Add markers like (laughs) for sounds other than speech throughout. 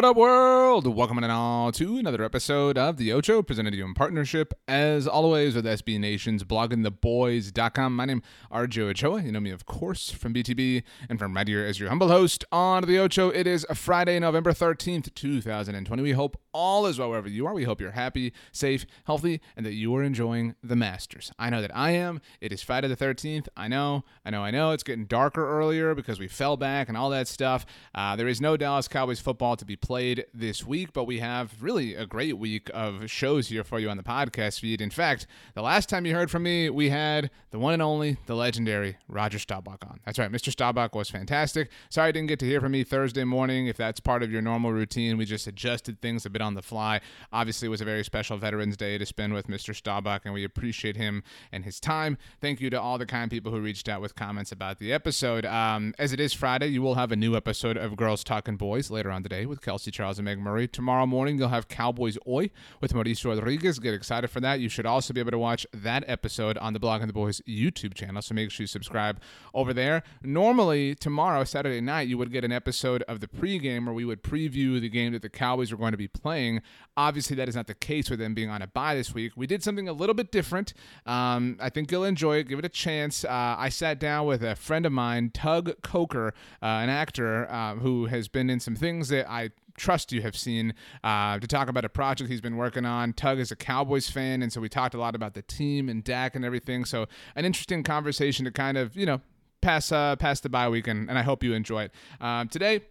What up, world? Welcome in all to another episode of The Ocho, presented to you in partnership, as always, with SB Nation's bloggingtheboys.com. My name is RJ Ochoa. You know me, of course, from BTB, and from right here as your humble host on The Ocho. It is Friday, November 13th, 2020. We hope all is well wherever you are. We hope you're happy, safe, healthy, and that you are enjoying the Masters. I know that I am. It is Friday the 13th. I know, I know, I know. It's getting darker earlier because we fell back and all that stuff. Uh, there is no Dallas Cowboys football to be played this week, but we have really a great week of shows here for you on the podcast feed. In fact, the last time you heard from me, we had the one and only, the legendary Roger Staubach on. That's right, Mr. Staubach was fantastic. Sorry I didn't get to hear from me Thursday morning. If that's part of your normal routine, we just adjusted things a bit on the fly. Obviously, it was a very special Veterans Day to spend with Mr. Staubach, and we appreciate him and his time. Thank you to all the kind people who reached out with comments about the episode. Um, as it is Friday, you will have a new episode of Girls Talking Boys later on today with Kelsey Charles and Meg Murray. Tomorrow morning, you'll have Cowboys Oi with Mauricio Rodriguez. Get excited for that. You should also be able to watch that episode on the Blogging the Boys YouTube channel, so make sure you subscribe over there. Normally, tomorrow, Saturday night, you would get an episode of the pregame where we would preview the game that the Cowboys are going to be playing. Obviously, that is not the case with them being on a bye this week. We did something a little bit different. Um, I think you'll enjoy it. Give it a chance. Uh, I sat down with a friend of mine, Tug Coker, uh, an actor uh, who has been in some things that I trust you have seen uh, to talk about a project he's been working on. Tug is a Cowboys fan, and so we talked a lot about the team and Dak and everything. So an interesting conversation to kind of you know pass uh, pass the bye week, and, and I hope you enjoy it. Um, today,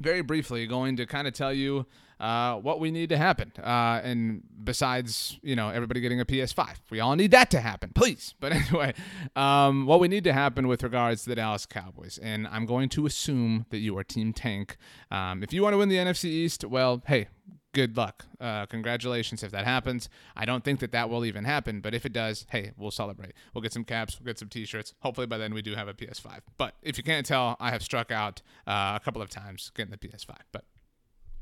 very briefly, going to kind of tell you uh, what we need to happen. Uh, and besides, you know, everybody getting a PS5, we all need that to happen, please. (laughs) But anyway, um, what we need to happen with regards to the Dallas Cowboys, and I'm going to assume that you are Team Tank. Um, if you want to win the NFC East, well, hey, good luck. Uh, congratulations if that happens. I don't think that that will even happen, but if it does, hey, we'll celebrate. We'll get some caps, we'll get some t-shirts. Hopefully by then we do have a PS5. But if you can't tell, I have struck out uh, a couple of times getting the PS5. But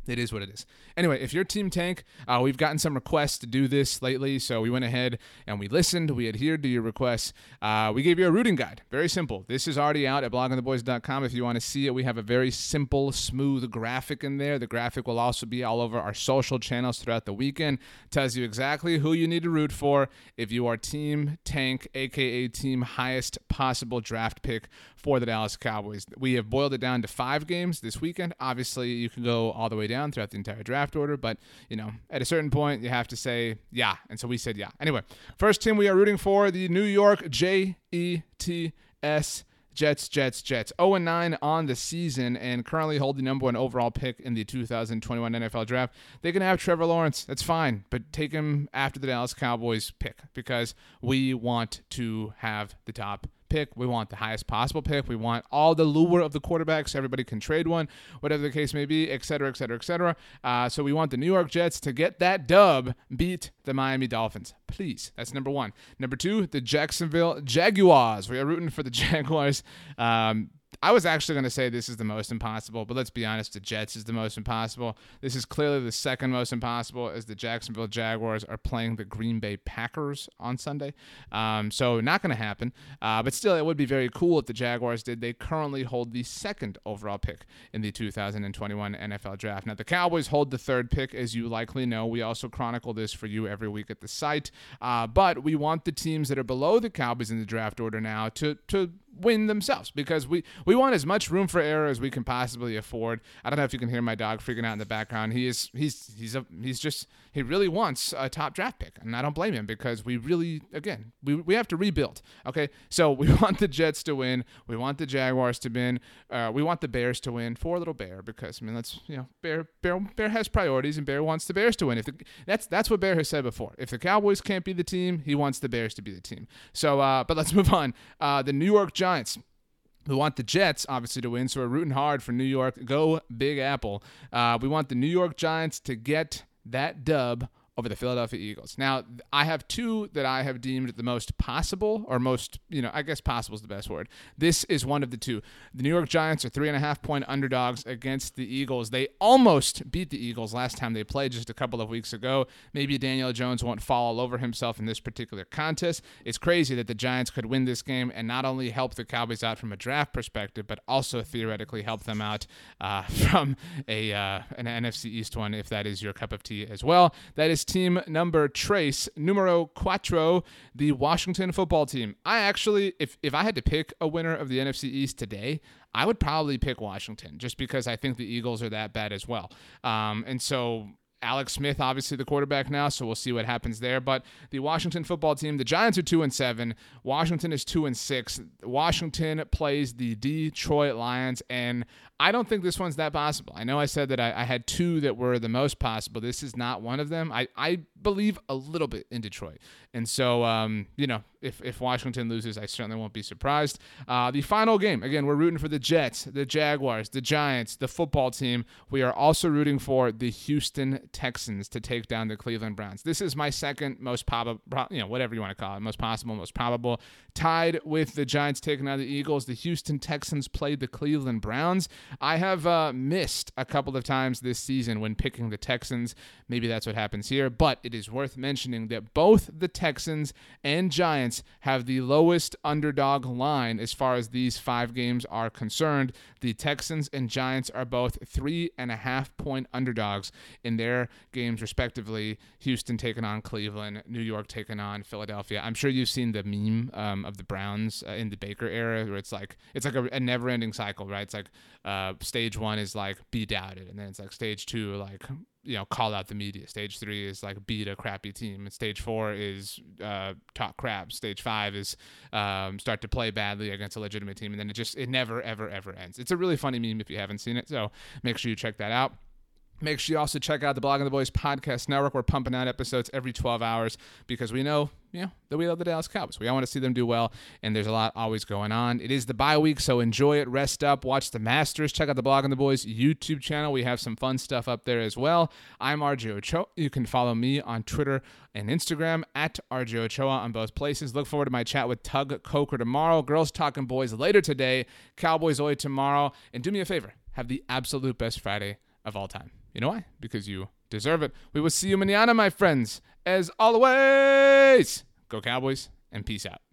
it is what it is. Anyway, if you're Team Tank, uh, we've gotten some requests to do this lately, so we went ahead and we listened. We adhered to your requests. Uh, we gave you a rooting guide. Very simple. This is already out at bloggingtheboys.com. If you want to see it, we have a very simple, smooth graphic in there. The graphic will also be all over our social channels throughout the weekend. Tells you exactly who you need to root for if you are Team Tank, aka Team Highest Possible Draft Pick for the Dallas Cowboys. We have boiled it down to five games this weekend. Obviously, you can go all the way down throughout the entire draft order, but you know, at a certain point, you have to say yeah. And so we said yeah. Anyway, first team we are rooting for the New York J E T S. Jets, Jets, Jets. 0 9 on the season and currently hold the number one overall pick in the 2021 NFL draft. They can have Trevor Lawrence. That's fine, but take him after the Dallas Cowboys pick because we want to have the top pick. We want the highest possible pick. We want all the lure of the quarterbacks. Everybody can trade one, whatever the case may be, et cetera, et cetera, et cetera. Uh, so we want the New York Jets to get that dub, beat the Miami Dolphins. Please. That's number one. Number two, the Jacksonville Jaguars. We are rooting for the (laughs) Jaguars. Um, I was actually going to say this is the most impossible, but let's be honest, the Jets is the most impossible. This is clearly the second most impossible as the Jacksonville Jaguars are playing the Green Bay Packers on Sunday. Um, so, not going to happen. Uh, but still, it would be very cool if the Jaguars did. They currently hold the second overall pick in the 2021 NFL Draft. Now, the Cowboys hold the third pick, as you likely know. We also chronicle this for you every week at the site. Uh, but we want the teams that are below the Cowboys in the draft order now to, to win themselves because we we want as much room for error as we can possibly afford. I don't know if you can hear my dog freaking out in the background. He is he's he's a he's just he really wants a top draft pick, and I don't blame him because we really again we we have to rebuild. Okay, so (laughs) we want the Jets to win, we want the Jaguars to win, uh, we want the Bears to win. for little Bear because I mean let's you know Bear Bear Bear has priorities and Bear wants the Bears to win. If the, that's that's what Bear has said before. If the Cowboys can't be the team, he wants the Bears to be the team. So uh, but let's move on. Uh, the New York Giants we want the Jets, obviously, to win, so we're rooting hard for New York. Go Big Apple. Uh, we want the New York Giants to get that dub over the Philadelphia Eagles. Now, I have two that I have deemed the most possible, or most, you know, I guess possible is the best word. This is one of the two. The New York Giants are three and a half point underdogs against the Eagles. They almost beat the Eagles last time they played just a couple of weeks ago. Maybe Daniel Jones won't fall all over himself in this particular contest. It's crazy that the Giants could win this game and not only help the Cowboys out from a draft perspective, but also theoretically help them out uh, (laughs) from a uh, an NFC East one if that is your cup of tea as well. That is team number trace, numero cuatro, the Washington football team. I actually, if, if I had to pick a winner of the NFC East today, I would probably pick Washington just because I think the Eagles are that bad as well. Um, and so Alex Smith, obviously the quarterback now, so we'll see what happens there. But the Washington football team, the Giants are two and seven. Washington is two and six. Washington plays the Detroit Lions, and I don't think this one's that possible. I know I said that I, I, had two that were the most possible. This is not one of them. I, I believe a little bit in Detroit. And so, um, you know, if, if Washington loses, I certainly won't be surprised. Uh, the final game, again, we're rooting for the Jets, the Jaguars, the Giants, the football team. We are also rooting for the Houston Texans to take down the Cleveland Browns. This is my second most probable, you know, whatever you want to call it, most possible, most probable. Tied with the Giants taking out the Eagles, the Houston Texans played the Cleveland Browns. I have uh, missed a couple of times this season when picking the Texans. Maybe that's what happens here, but it is worth mentioning that both the Texans and Giants have the lowest underdog line as far as these five games are concerned. The Texans and Giants are both three and a half point underdogs in their games, respectively. Houston taking on Cleveland, New York taking on Philadelphia. I'm sure you've seen the meme um, of the Browns uh, in the Baker era, where it's like it's like a, a never-ending cycle, right? It's like uh, stage one is like be doubted, and then it's like stage two, like you know, call out the media. Stage three is like beat a crappy team. And stage four is uh, talk crap. Stage five is um, start to play badly against a legitimate team, and then it just it never ever ever ends. It's a really funny meme if you haven't seen it. So make sure you check that out. Make sure you also check out the Blogging the Boys podcast network. We're pumping out episodes every 12 hours because we know, you know, that we love the Dallas Cowboys. We all want to see them do well, and there's a lot always going on. It is the bye week, so enjoy it, rest up, watch the Masters, check out the Blogging the Boys YouTube channel. We have some fun stuff up there as well. I'm RJ Ochoa. You can follow me on Twitter and Instagram at RJ Ochoa on both places. Look forward to my chat with Tug Coker tomorrow. Girls Talking Boys later today. Cowboys Oi tomorrow. And do me a favor, have the absolute best Friday of all time. You know why? Because you deserve it. We will see you manana, my friends. As always, go Cowboys and peace out.